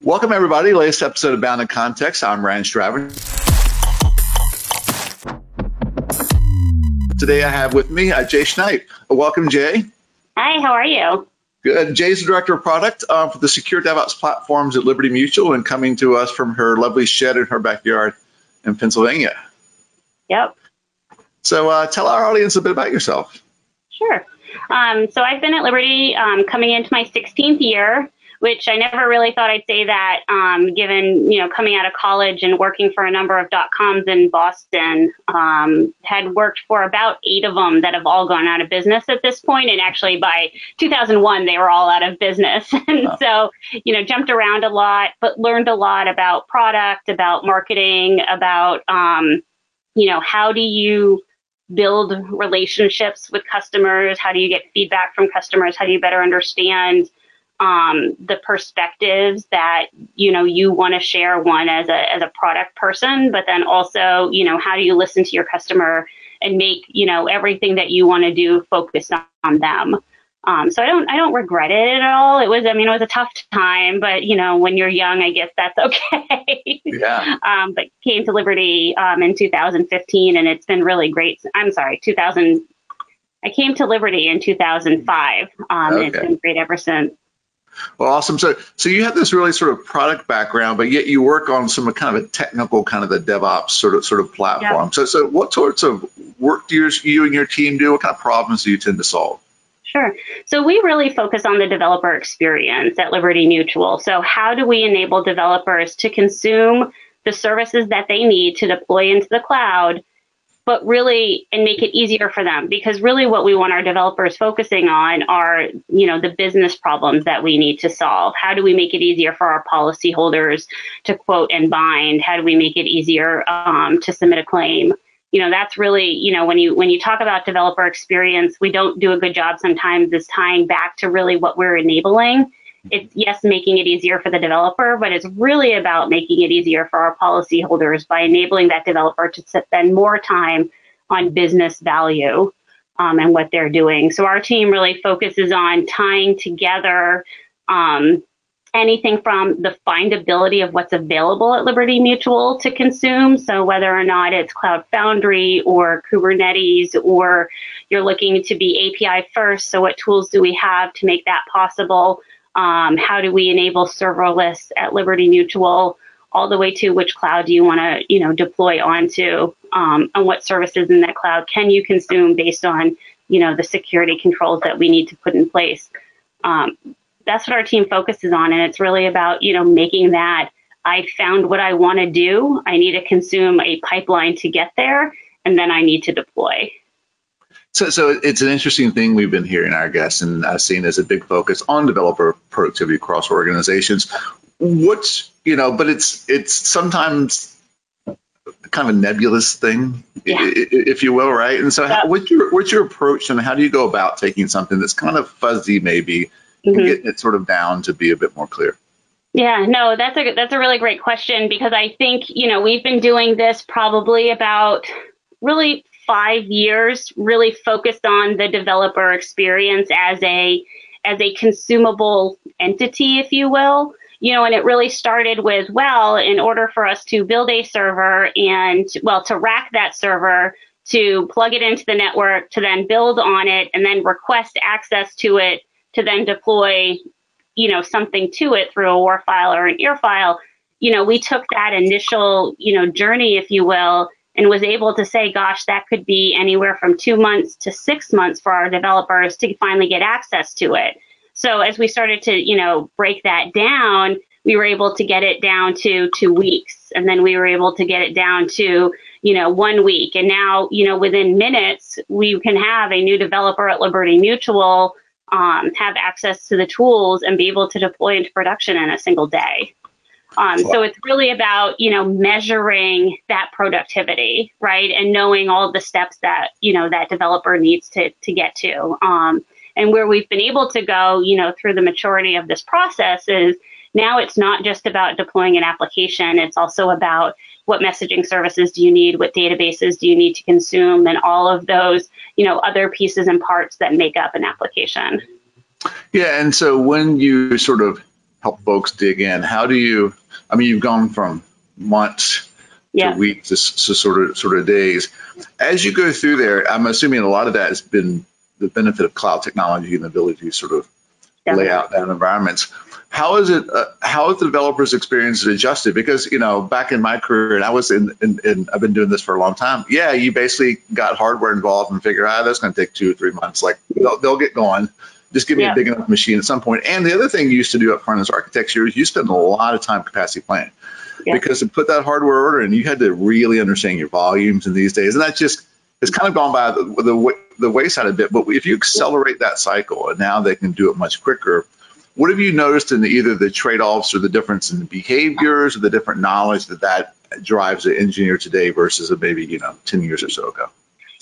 Welcome, everybody. Latest episode of Bound in Context. I'm Ryan Straven. Today I have with me uh, Jay Schneip. Welcome, Jay. Hi, how are you? Good. Jay's the director of product uh, for the secure DevOps platforms at Liberty Mutual and coming to us from her lovely shed in her backyard in Pennsylvania. Yep. So uh, tell our audience a bit about yourself. Sure. Um, so I've been at Liberty um, coming into my 16th year which I never really thought I'd say that, um, given you know coming out of college and working for a number of dot coms in Boston. Um, had worked for about eight of them that have all gone out of business at this point, and actually by 2001 they were all out of business. and so you know jumped around a lot, but learned a lot about product, about marketing, about um, you know how do you build relationships with customers? How do you get feedback from customers? How do you better understand um, the perspectives that you know you want to share one as a as a product person, but then also you know how do you listen to your customer and make you know everything that you want to do focused on, them. Um, so I don't I don't regret it at all. It was I mean it was a tough time, but you know when you're young, I guess that's okay. Yeah. um, but came to Liberty um, in 2015, and it's been really great. I'm sorry, 2000. I came to Liberty in 2005. Um, okay. It's been great ever since. Well, awesome. So, so you have this really sort of product background, but yet you work on some kind of a technical kind of the DevOps sort of sort of platform. Yeah. So, so what sorts of work do you, you and your team do? What kind of problems do you tend to solve? Sure. So we really focus on the developer experience at Liberty Mutual. So how do we enable developers to consume the services that they need to deploy into the cloud but really and make it easier for them because really what we want our developers focusing on are you know the business problems that we need to solve. How do we make it easier for our policyholders to quote and bind? How do we make it easier um, to submit a claim? You know that's really you know when you when you talk about developer experience we don't do a good job sometimes is tying back to really what we're enabling it's yes making it easier for the developer, but it's really about making it easier for our policyholders by enabling that developer to spend more time on business value um, and what they're doing. So our team really focuses on tying together um, anything from the findability of what's available at Liberty Mutual to consume. So whether or not it's Cloud Foundry or Kubernetes, or you're looking to be API first. So what tools do we have to make that possible? Um, how do we enable serverless at Liberty Mutual? All the way to which cloud do you want to, you know, deploy onto, um, and what services in that cloud can you consume based on, you know, the security controls that we need to put in place. Um, that's what our team focuses on, and it's really about, you know, making that. I found what I want to do. I need to consume a pipeline to get there, and then I need to deploy. So, so it's an interesting thing we've been hearing our guests and uh, seeing as a big focus on developer productivity across organizations. What's you know, but it's it's sometimes kind of a nebulous thing, yeah. if you will, right? And so, yeah. how, what's your what's your approach, and how do you go about taking something that's kind of fuzzy, maybe, mm-hmm. and getting it sort of down to be a bit more clear? Yeah, no, that's a that's a really great question because I think you know we've been doing this probably about really five years really focused on the developer experience as a as a consumable entity, if you will. You know, and it really started with, well, in order for us to build a server and, well, to rack that server, to plug it into the network, to then build on it, and then request access to it, to then deploy, you know, something to it through a WAR file or an EAR file. You know, we took that initial, you know, journey, if you will, and was able to say, gosh, that could be anywhere from two months to six months for our developers to finally get access to it. So as we started to, you know, break that down, we were able to get it down to two weeks. And then we were able to get it down to, you know, one week. And now, you know, within minutes, we can have a new developer at Liberty Mutual um, have access to the tools and be able to deploy into production in a single day. Um, so it's really about you know measuring that productivity, right, and knowing all the steps that you know that developer needs to to get to. Um, and where we've been able to go, you know, through the maturity of this process is now it's not just about deploying an application; it's also about what messaging services do you need, what databases do you need to consume, and all of those you know other pieces and parts that make up an application. Yeah, and so when you sort of help folks dig in. How do you? I mean, you've gone from months yeah. to weeks to, to sort of sort of days. As you go through there, I'm assuming a lot of that has been the benefit of cloud technology and the ability to sort of Definitely. lay out that environments. How is it? Uh, how has the developers' experience adjusted? Because you know, back in my career, and I was in, in, in, I've been doing this for a long time. Yeah, you basically got hardware involved and figure, ah, that's going to take two or three months. Like they'll, they'll get going. Just give me yeah. a big enough machine at some point. And the other thing you used to do up front as architecture is you spend a lot of time capacity planning. Yeah. Because to put that hardware order in, you had to really understand your volumes in these days, and that just it's kind of gone by the, the, the wayside a bit. But if you accelerate that cycle, and now they can do it much quicker, what have you noticed in the, either the trade-offs or the difference in the behaviors or the different knowledge that that drives an engineer today versus maybe you know 10 years or so ago?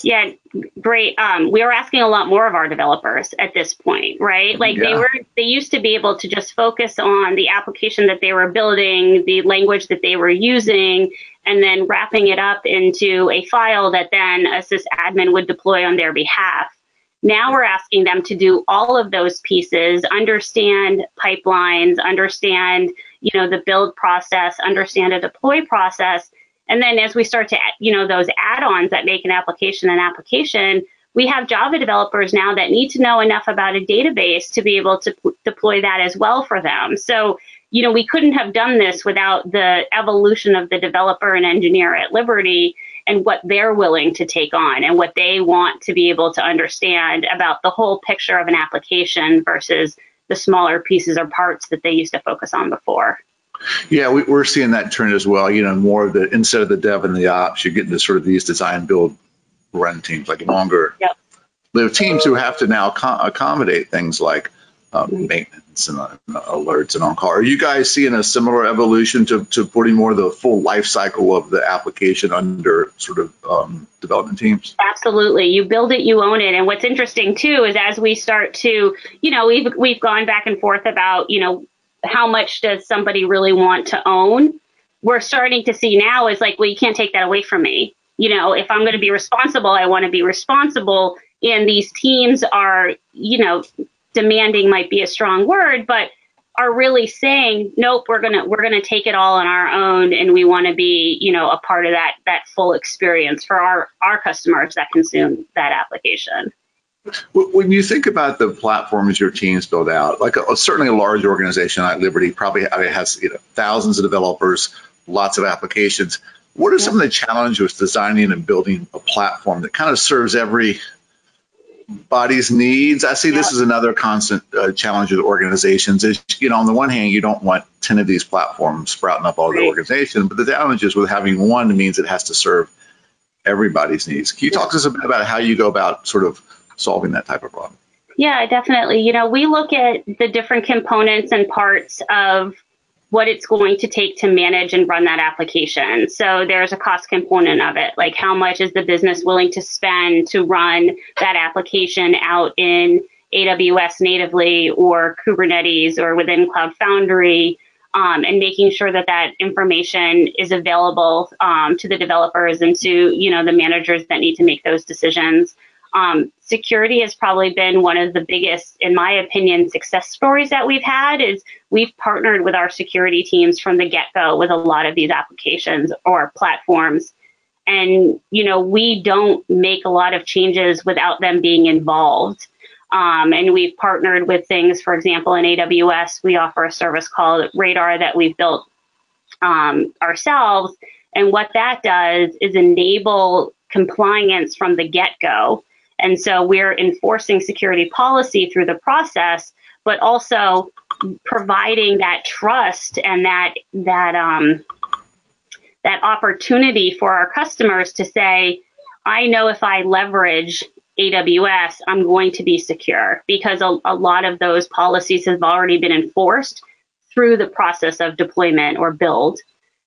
Yeah, great. Um, we are asking a lot more of our developers at this point, right? Like yeah. they were, they used to be able to just focus on the application that they were building, the language that they were using, and then wrapping it up into a file that then a sysadmin would deploy on their behalf. Now we're asking them to do all of those pieces, understand pipelines, understand, you know, the build process, understand a deploy process, and then as we start to, you know, those add-ons that make an application an application, we have Java developers now that need to know enough about a database to be able to p- deploy that as well for them. So, you know, we couldn't have done this without the evolution of the developer and engineer at Liberty and what they're willing to take on and what they want to be able to understand about the whole picture of an application versus the smaller pieces or parts that they used to focus on before. Yeah, we, are seeing that trend as well. You know, more of the instead of the dev and the ops, you're getting to sort of these design build run teams, like longer. Yep. Are teams who have to now accommodate things like um, maintenance and uh, alerts and on call. Are you guys seeing a similar evolution to, to putting more of the full life cycle of the application under sort of um, development teams? Absolutely. You build it, you own it. And what's interesting too is as we start to, you know, we've we've gone back and forth about, you know, how much does somebody really want to own? We're starting to see now is like, well, you can't take that away from me. You know, if I'm going to be responsible, I want to be responsible. And these teams are, you know, demanding might be a strong word, but are really saying, nope, we're gonna we're gonna take it all on our own, and we want to be, you know, a part of that that full experience for our our customers that consume that application. When you think about the platforms your teams build out, like a, certainly a large organization like Liberty probably has you know, thousands of developers, lots of applications. What are some of the challenges with designing and building a platform that kind of serves every body's needs? I see this is another constant uh, challenge with organizations. Is you know, on the one hand, you don't want ten of these platforms sprouting up all the organization, but the challenge is with having one means it has to serve everybody's needs. Can you talk to us a bit about how you go about sort of solving that type of problem. Yeah, definitely. You know, we look at the different components and parts of what it's going to take to manage and run that application. So there's a cost component of it, like how much is the business willing to spend to run that application out in AWS natively or Kubernetes or within Cloud Foundry, um, and making sure that that information is available um, to the developers and to you know the managers that need to make those decisions. Um, security has probably been one of the biggest, in my opinion, success stories that we've had. Is we've partnered with our security teams from the get-go with a lot of these applications or platforms, and you know we don't make a lot of changes without them being involved. Um, and we've partnered with things, for example, in AWS, we offer a service called Radar that we've built um, ourselves. And what that does is enable compliance from the get go. And so we're enforcing security policy through the process, but also providing that trust and that that um, that opportunity for our customers to say, I know if I leverage AWS, I'm going to be secure because a, a lot of those policies have already been enforced through the process of deployment or build.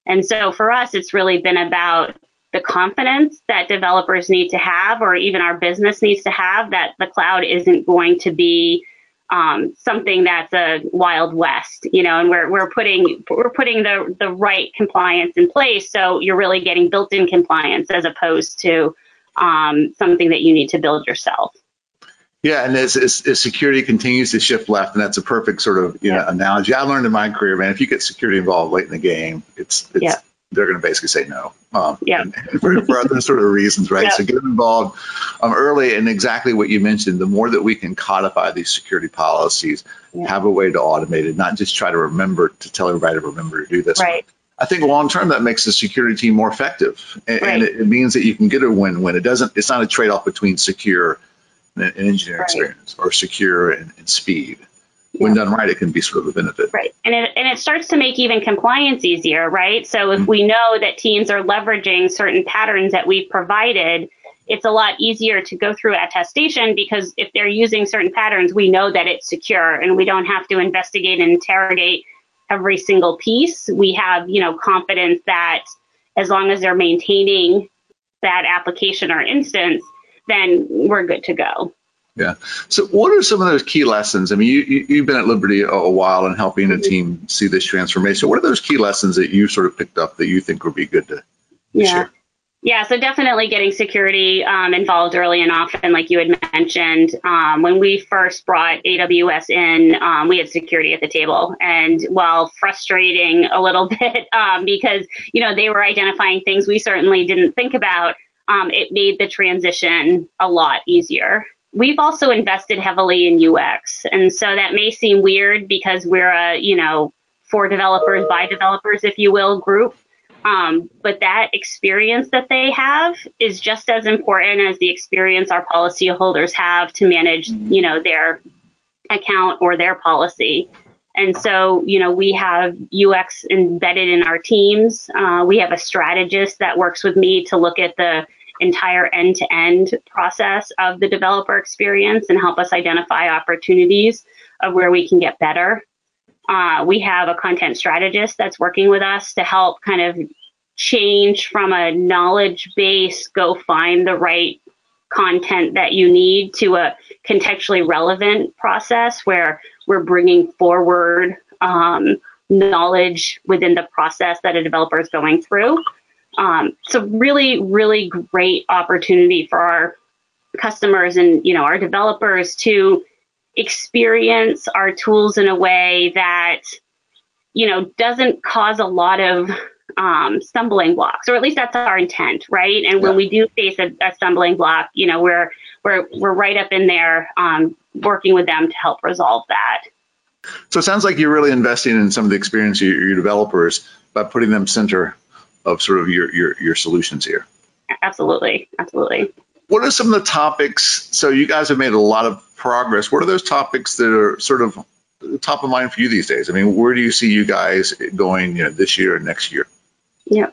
And so for us, it's really been about the confidence that developers need to have, or even our business needs to have, that the cloud isn't going to be um, something that's a wild west, you know, and we're we're putting we're putting the the right compliance in place, so you're really getting built-in compliance as opposed to um, something that you need to build yourself. Yeah, and as, as, as, security continues to shift left, and that's a perfect sort of you yeah. know analogy. I learned in my career, man, if you get security involved late in the game, it's it's yeah. They're going to basically say no. Um, yeah. For, for, other sort of reasons, right? Yeah. So get involved um, early, and exactly what you mentioned. The more that we can codify these security policies, have a way to automate it, not just try to remember to tell everybody to remember to do this. Right. I think long term that makes the security team more effective, and, right. and it, it, means that you can get a win-win. It doesn't. It's not a trade-off between secure and, and engineering right. experience or secure and, and speed. When yeah. done right, it can be sort of a benefit. Right, and it and it starts to make even compliance easier, right? So if mm-hmm. we know that teams are leveraging certain patterns that we've provided, it's a lot easier to go through attestation because if they're using certain patterns, we know that it's secure, and we don't have to investigate and interrogate every single piece. We have, you know, confidence that as long as they're maintaining that application or instance, then we're good to go. Yeah. So, what are some of those key lessons? I mean, you, you have been at Liberty a, a, while and helping a team see this transformation. What are those key lessons that you sort of picked up that you think would be good to, yeah. share? Yeah, so definitely getting security um, involved early and often, like you had mentioned. Um, when we first brought AWS in, um, we had security at the table, and while frustrating a little bit um, because you know they were identifying things we certainly didn't think about, um, it made the transition a lot easier. We've also invested heavily in UX, and so that may seem weird because we're a you know for developers by developers, if you will, group. Um, but that experience that they have is just as important as the experience our policyholders have to manage, you know, their account or their policy. And so, you know, we have UX embedded in our teams. Uh, we have a strategist that works with me to look at the entire end to end process of the developer experience and help us identify opportunities of where we can get better. Uh, we have a content strategist that's working with us to help kind of change from a knowledge base, go find the right content that you need to a contextually relevant process where we're bringing forward um, knowledge within the process that a developer is going through. Um, so really, really great opportunity for our customers and you know our developers to experience our tools in a way that you know doesn't cause a lot of um, stumbling blocks, or at least that's our intent, right? And when we do face a, a, stumbling block, you know, we're we're we're right up in there um, working with them to help resolve that. So it sounds like you're really investing in some of the experience of your, your developers by putting them center of sort of your your your solutions here. Absolutely, absolutely. What are some of the topics? So you guys have made a lot of progress. What are those topics that are sort of top of mind for you these days? I mean, where do you see you guys going, you know, this year and next year? Yeah.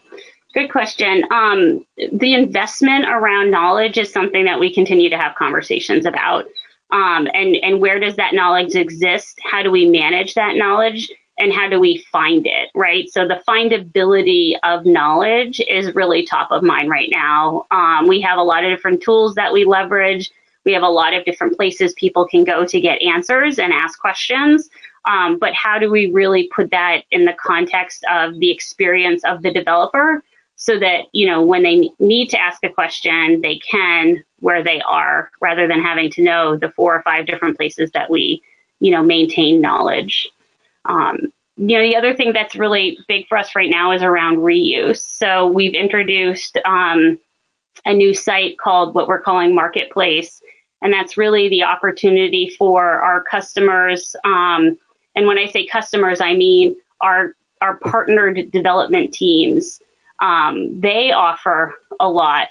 Good question. Um, the investment around knowledge is something that we continue to have conversations about. Um, and, and where does that knowledge exist? How do we manage that knowledge? And how do we find it, right? So the findability of knowledge is really top of mind right now. Um, we have a lot of different tools that we leverage. We have a lot of different places people can go to get answers and ask questions. Um, but how do we really put that in the context of the experience of the developer so that, you know, when they need to ask a question, they can where they are rather than having to know the four or five different places that we, you know, maintain knowledge. Um, you know, the other thing that's really big for us right now is around reuse. So we've introduced um, a new site called what we're calling Marketplace, and that's really the opportunity for our customers. Um, and when I say customers, I mean our our partnered development teams. Um, they offer a lot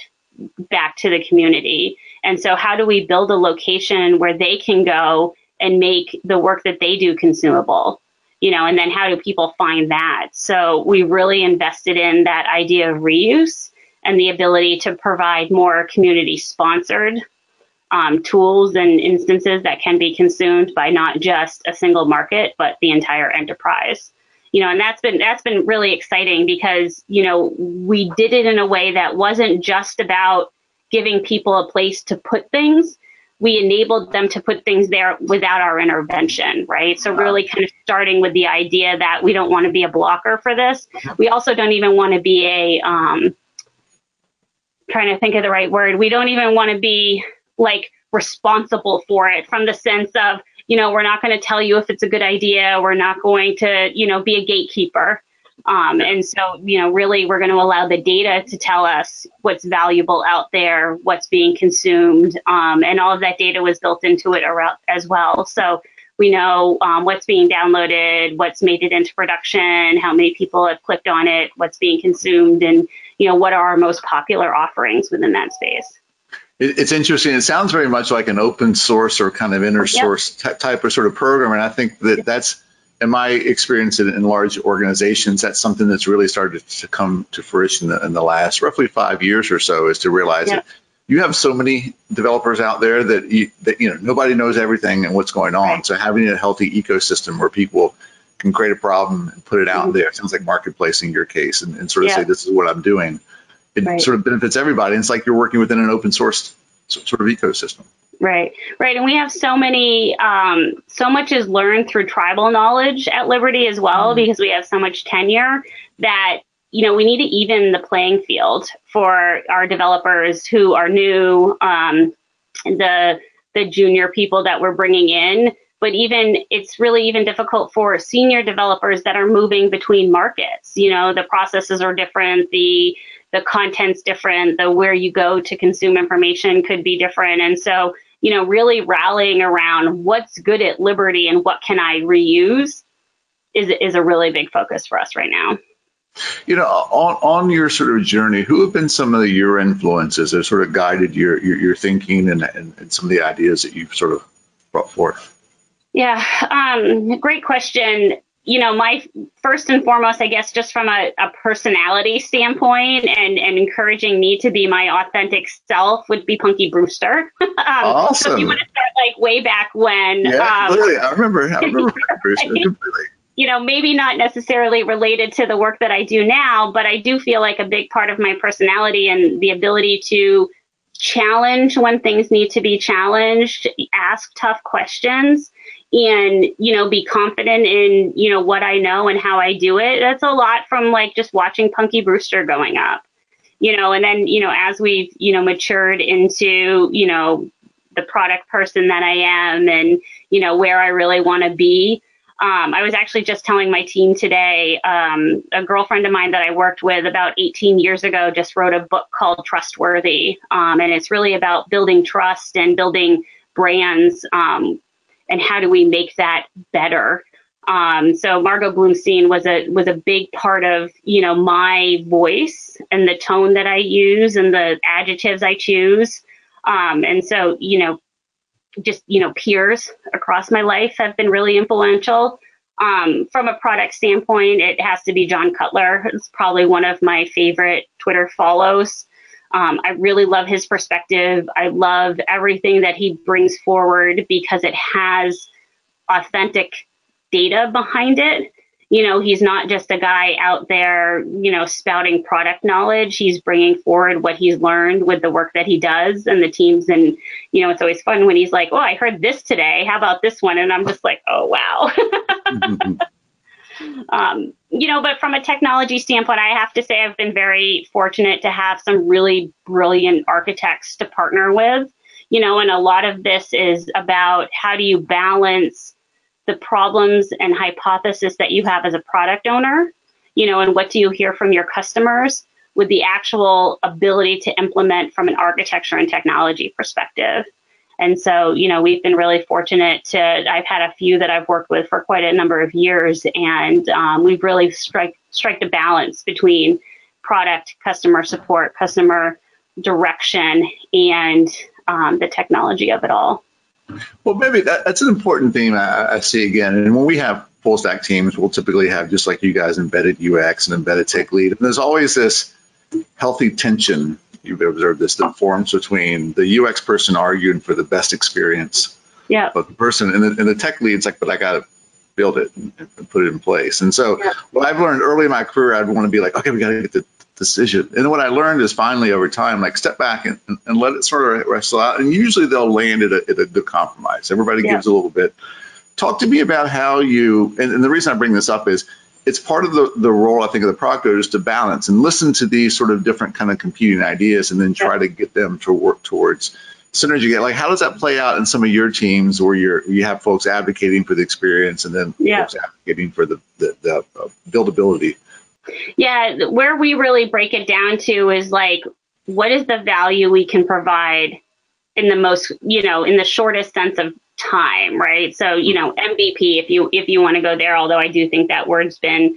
back to the community. And so, how do we build a location where they can go and make the work that they do consumable? You know, and then how do people find that? So we really invested in that idea of reuse and the ability to provide more community sponsored um, tools and instances that can be consumed by not just a single market, but the entire enterprise. You know, and that's been that's been really exciting because you know we did it in a way that wasn't just about giving people a place to put things, we enabled them to put things there without our intervention, right? So really kind of starting with the idea that we don't want to be a blocker for this. We also don't even want to be a um, trying to think of the right word. We don't even want to be like responsible for it from the sense of, you know, we're not going to tell you if it's a good idea. We're not going to, you know, be a gatekeeper. Um, and so, you know, really we're going to allow the data to tell us what's valuable out there, what's being consumed, um, and all of that data was built into it as well. So we know um, what's being downloaded, what's made it into production, how many people have clicked on it, what's being consumed, and you know what are our most popular offerings within that space. It's interesting. It sounds very much like an open source or kind of inner source yep. type of sort of program, and I think that that's in my experience in, in, large organizations, that's something that's really started to come to fruition in the, in the last roughly five years or so. Is to realize that you have so many developers out there that you, that you know nobody knows everything and what's going on. Right. So having a healthy ecosystem where people can create a problem and put it out mm-hmm. there sounds like marketplace in your case and, and sort of yeah. say this is what I'm doing. It right. sort of benefits everybody. And it's like you're working within an open source sort of ecosystem. Right, right, and we have so many, um, so much is learned through tribal knowledge at Liberty as well, mm-hmm. because we have so much tenure that you know, we need to even the playing field for our developers who are new, um, the the junior people that we're bringing in. But even it's really even difficult for senior developers that are moving between markets. You know, the processes are different, the the content's different, the where you go to consume information could be different, and so you know, really rallying around what's good at Liberty and what can I reuse is is a really big focus for us right now. You know, on, on your sort of journey, who have been some of your influences that sort of guided your your, your thinking and, and, and, some of the ideas that you've sort of brought forth? Yeah, um, great question. You know, my first and foremost, I guess, just from a, a personality standpoint and, and encouraging me to be my authentic self would be Punky Brewster. um, awesome. So if you want to start like way back when. Yeah, um, I remember. I remember Brewster completely you know, maybe not necessarily related to the work that I do now, but I do feel like a big part of my personality and the ability to challenge when things need to be challenged, ask tough questions and, you know, be confident in, you know, what I know and how I do it. That's a lot from like just watching Punky Brewster growing up. You know, and then, you know, as we've, you know, matured into, you know, the product person that I am and, you know, where I really want to be, um, I was actually just telling my team today, um, a girlfriend of mine that I worked with about 18 years ago just wrote a book called Trustworthy. Um, and it's really about building trust and building brands um, and how do we make that better. Um, so Margot Bloomstein was a was a big part of you know my voice and the tone that I use and the adjectives I choose. Um, and so you know just you know peers across my life have been really influential. Um, from a product standpoint, it has to be John Cutler. It's probably one of my favorite Twitter follows. Um, I really love his perspective. I love everything that he brings forward because it has authentic data behind it you know, he's not just a guy out there, you know, spouting product knowledge. He's bringing forward what he's learned with the work that he does and the teams. And, you know, it's always fun when he's like, oh, I heard this today. How about this one? And I'm just like, oh, wow. um, you know, but from a technology standpoint, I have to say I've been very fortunate to have some really brilliant architects to partner with, you know, and a lot of this is about how do you balance the problems and hypothesis that you have as a product owner, you know, and what do you hear from your customers with the actual ability to implement from an architecture and technology perspective. And so, you know, we've been really fortunate to, I've had a few that I've worked with for quite a number of years, and um, we've really strike, strike a balance between product, customer support, customer direction, and um, the technology of it all. Well, maybe that, that's an important theme I, I, see again. And when we have full stack teams, we'll typically have just like you guys embedded UX and embedded tech lead. And there's always this healthy tension. You've observed this, the forms between the UX person arguing for the best experience. Yeah. But the person and the, and the tech lead's like, but I got to build it and, and, put it in place. And so yeah. what I've learned early in my career, I'd want to be like, okay, we got to get the decision. And what I learned is finally over time, like step back and, and let it sort of wrestle out. And usually they'll land at a, at a good compromise. Everybody yeah. gives a little bit. Talk to me about how you, and, and, the reason I bring this up is it's part of the, the role, I think, of the product owner is to balance and listen to these sort of different kind of competing ideas and then try to get them to work towards synergy get? Like, how does that play out in some of your teams where you're you have folks advocating for the experience and then Yeah. folks advocating for the the, the uh, buildability? Yeah, where we really break it down to is like, what is the value we can provide in the most, you know, in the shortest sense of time, right? So, you know, MVP, if you if you want to go there, although I do think that word's been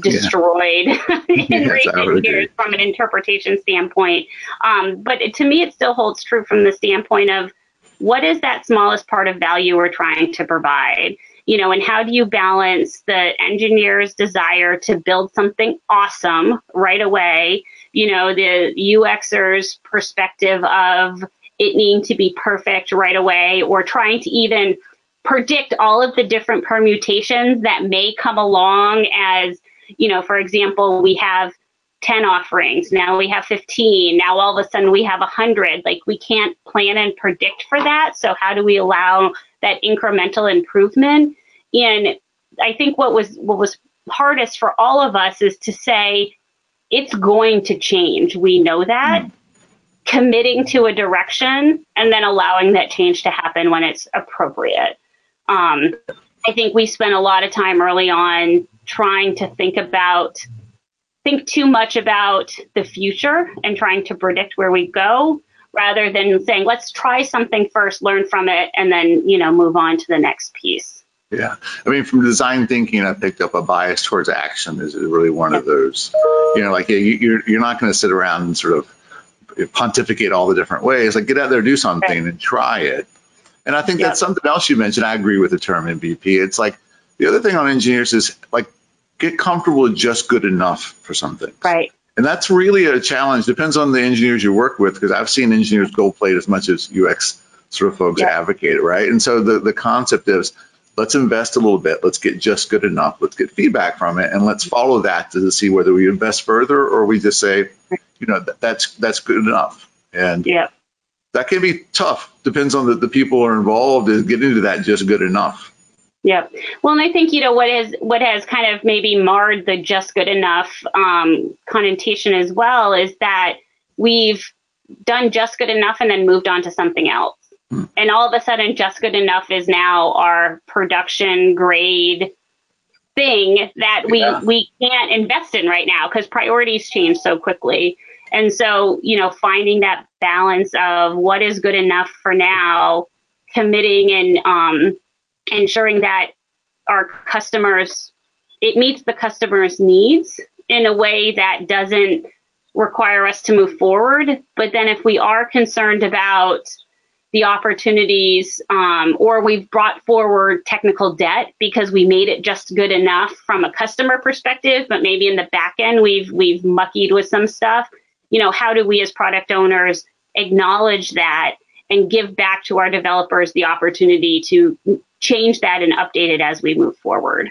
destroyed in Yes, recent years from an interpretation standpoint. Um, but it, to me, it still holds true from the standpoint of what is that smallest part of value we're trying to provide you know and how do you balance the engineer's desire to build something awesome right away you know the uxer's perspective of it needing to be perfect right away or trying to even predict all of the different permutations that may come along as you know for example we have 10 offerings now we have 15 now all of a sudden we have 100 like we can't plan and predict for that. So how do we allow that incremental improvement? And i think what was what was hardest for all of us is to say it's going to change. We know that mm-hmm. Committing to a direction and then allowing that change to happen when it's appropriate um, i think we spent a lot of time early on trying to think about think too much about the future and trying to predict where we go rather than saying let's try something first learn from it and then you know move on to the next piece Yeah, I mean, from design thinking, I picked up a bias towards action. Is really one of those. You know, like yeah, you- you're you're not going to sit around and sort of pontificate all the different ways. Like get out there, do something, and try it. And I think Yeah. that's something else you mentioned. I agree with the term MVP. It's like the other thing on engineers is like get comfortable with just good enough for something. right And that's really a challenge. Depends on the engineers you work with, because I've seen engineers gold plate as much as UX sort of folks Yeah. advocate it, right? And so the, the concept is let's invest a little bit, let's get just good enough, let's get feedback from it, and let's follow that to see whether we invest further or we just say, you know, that, that's that's good enough. And yeah that can be tough. Depends on the, the people who are involved is getting to that just good enough. Yeah. Well, and I think you know what has what has kind of maybe marred the just good enough um, connotation as well is that we've done just good enough and then moved on to something else, and all of a sudden, just good enough is now our production grade thing that we Yeah. we can't invest in right now because priorities change so quickly. And so, you know, finding that balance of what is good enough for now, committing and um, ensuring that our customers it meets the customer's needs in a way that doesn't require us to move forward. But then if we are concerned about the opportunities um, or we've brought forward technical debt because we made it just good enough from a customer perspective but maybe in the back end we've we've muckied with some stuff you know how do we as product owners acknowledge that and give back to our developers the opportunity to change that and update it as we move forward.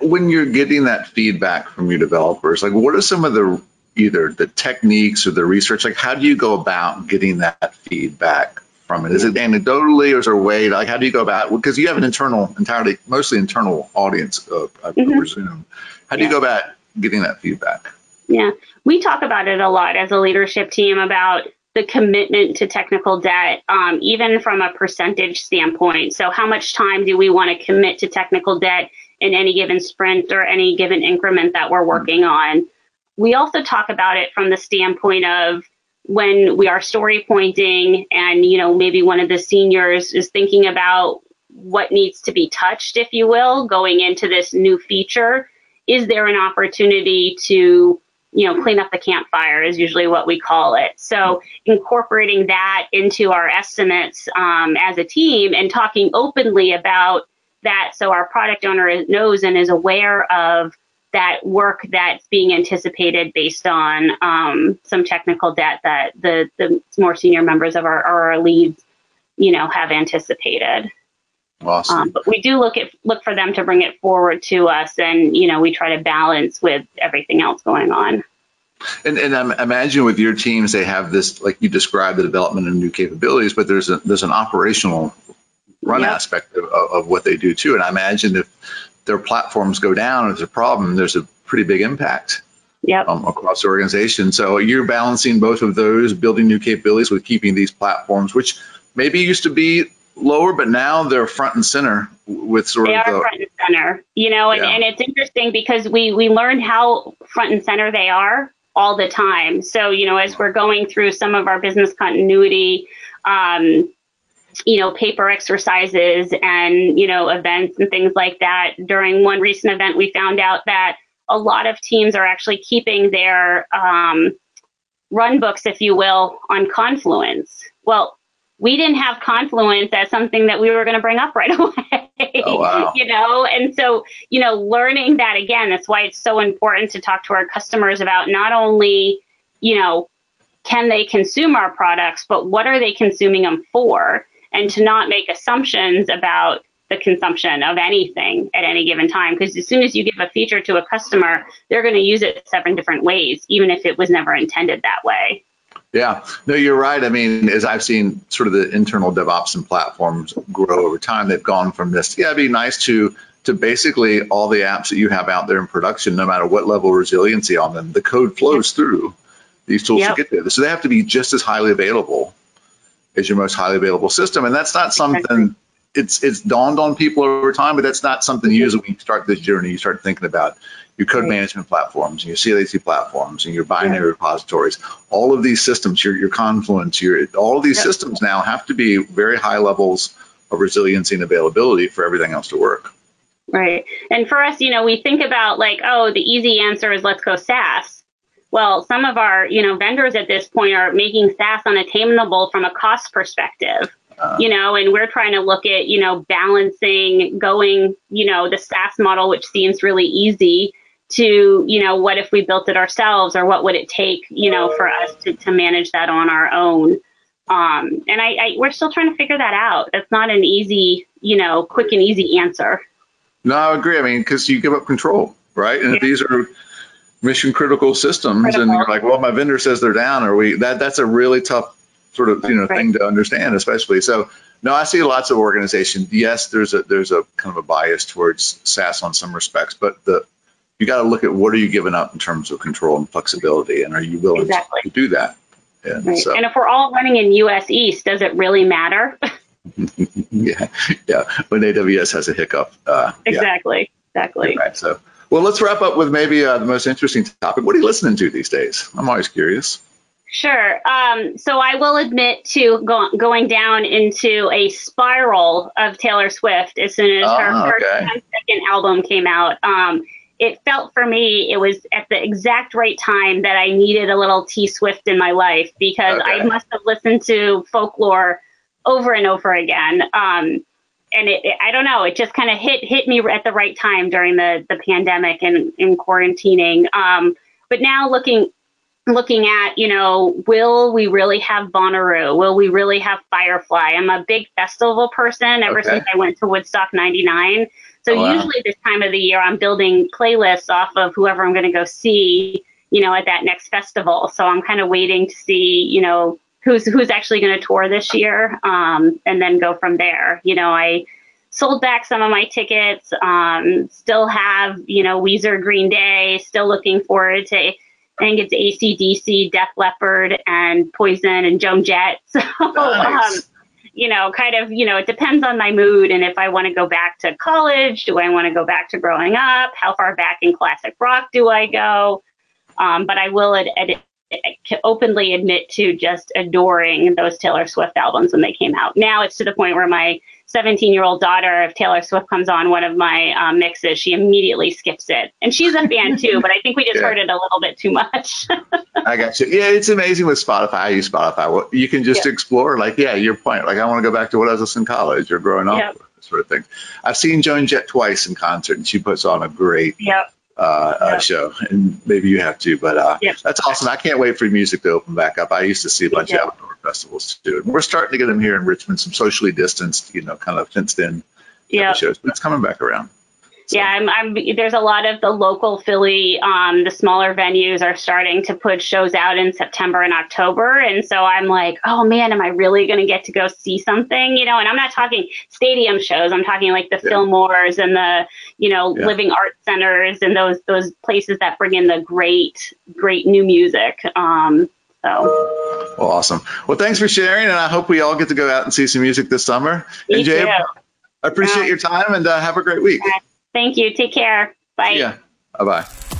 when you're getting that feedback from your developers, like what are some of the either the techniques or the research? Like how do you go about getting that feedback from it? Is it anecdotally or is there a way? Like how do you go about? Because you have an internal, entirely, mostly internal audience, uh, I Mhm. presume. How do you go about getting that feedback? Yeah, we talk about it a lot as a leadership team about the commitment to technical debt, um, even from a percentage standpoint. So, how much time do we want to commit to technical debt in any given sprint or any given increment that we're working on? We also talk about it from the standpoint of when we are story pointing and you know maybe one of the seniors is thinking about what needs to be touched if you will going into this new feature is there an opportunity to you know clean up the campfire is usually what we call it. So incorporating that into our estimates um, as a team and talking openly about that so our product owner knows and is aware of that work that's being anticipated based on um, some technical debt that the, the more senior members of our, our leads you know have anticipated Awesome. um, but we do look at look for them to bring it forward to us, and you know we try to balance with everything else going on. And, and I imagine with your teams, they have this, like you described, the development of new capabilities, but there's a, there's an operational run Yep. aspect of, of of what they do too. And I imagine if their platforms go down, if there's a problem, there's a pretty big impact yep. um, across the organization. So you're balancing both of those, building new capabilities with keeping these platforms, which maybe used to be lower, but now they're front and center with sort they of are the, front and center, you know, and, Yeah. and it's interesting because we we learned how front and center they are all the time. So you know, as we're going through some of our business continuity, um, you know, paper exercises and you know events and things like that. During one recent event, we found out that a lot of teams are actually keeping their um, run books, if you will, on Confluence. Well, we didn't have Confluence as something that we were going to bring up right away. Oh, wow. you know, and so, you know, learning that again, that's why it's so important to talk to our customers about not only, you know, can they consume our products, but what are they consuming them for? And to not make assumptions about the consumption of anything at any given time. Because as soon as you give a feature to a customer, they're going to use it seven different ways, even if it was never intended that way. Yeah, no, you're right. I mean, as I've seen sort of the internal DevOps and platforms grow over time, they've gone from this, yeah, it'd be nice to to basically all the apps that you have out there in production, no matter what level of resiliency on them, the code flows through these tools Yep. to get there. So they have to be just as highly available as your most highly available system. And that's not something Exactly. it's it's dawned on people over time, but that's not something usually when you start this journey, you start thinking about your code Right. management platforms and your CLAC platforms and your binary repositories. All of these systems, your your Confluence, your all of these Yep. systems now have to be very high levels of resiliency and availability for everything else to work. Right. And for us, you know, we think about like, oh, the easy answer is let's go SaaS. Well, some of our, you know, vendors at this point are making SaaS unattainable from a cost perspective. Uh, you know, and we're trying to look at, you know, balancing going, you know, the SaaS model, which seems really easy, to, you know, what if we built it ourselves or what would it take, you know, for us to, to manage that on our own? Um, and I, I, we're still trying to figure that out. That's not an easy, you know, quick and easy answer. No, I agree. I mean, because you give up control, right? And if Yeah. these are mission critical systems, and you're like, well, my vendor says they're down, or we that that's a really tough sort of you know Right. thing to understand, especially. So, no, I see lots of organizations. Yes, there's a there's a kind of a bias towards SaaS on some respects, but the you got to look at what are you giving up in terms of control and flexibility, and are you willing Exactly. to do that? And Right. so, And if we're all running in US East, does it really matter? yeah, yeah. When AWS has a hiccup, uh, yeah. exactly. Exactly. Right. So, well, let's wrap up with maybe uh, the most interesting topic. What are you listening to these days? I'm always curious. Sure. Um, so I will admit to go, going down into a spiral of Taylor Swift as soon as her Oh, first okay. 10 second album came out. Um, it felt for me, it was at the exact right time that I needed a little T Swift in my life because I must have listened to folklore over and over again. Um, and it, it- I don't know, it just kind of hit hit me at the right time during the the pandemic and in quarantining. Um, but now looking looking at, you know, will we really have Bonnaroo? Will we really have Firefly? I'm a big festival person ever Okay. since I went to Woodstock 99. So Oh, wow. usually this time of the year, I'm building playlists off of whoever I'm going to go see, you know, at that next festival. So I'm kind of waiting to see, you know, who's who's actually going to tour this year, um, and then go from there. You know, I sold back some of my tickets. Um, still have, you know, Weezer, Green Day. Still looking forward to. I think it's ACDC, Def Leppard, and Poison, and Joan Jett. So, um, Nice. You know, kind of, you know, it depends on my mood and if I want to go back to college, do I want to go back to growing up? How far back in classic rock do I go? Um, but I will ad- ad- openly admit to just adoring those Taylor Swift albums when they came out. Now it's to the point where my 17 year old daughter, if Taylor Swift comes on one of my um, mixes, she immediately skips it. And she's a fan too, but I think we just Yeah. heard it a little bit too much. I got you. Yeah, it's amazing with Spotify. I use Spotify. Well, You can just explore, like, yeah, your point. Like, I want to go back to what I was listening in college or growing up, Yep. sort of thing. I've seen Joan Jett twice in concert, and she puts on a great yep. Uh, uh, show. And maybe you have to, but uh, Yep. that's awesome. I can't wait for music to open back up. I used to see a bunch too. of outdoor festivals too. And we're starting to get them here in Richmond, some socially distanced, you know, kind of fenced in Yep. shows. But it's coming back around. So. Yeah, I'm, I'm, there's a lot of the local Philly, um, the smaller venues are starting to put shows out in September and October. And so I'm like, oh man, am I really going to get to go see something? You know, and I'm not talking stadium shows. I'm talking like the yeah. Fillmores and the, you know, yeah. living art centers and those, those places that bring in the great, great new music. Um, so. Well, awesome. Well, thanks for sharing. And I hope we all get to go out and see some music this summer. Me and Jay, too. I appreciate your time and uh, have a great week. Thank you. Take care. Bye. Yeah. Bye bye.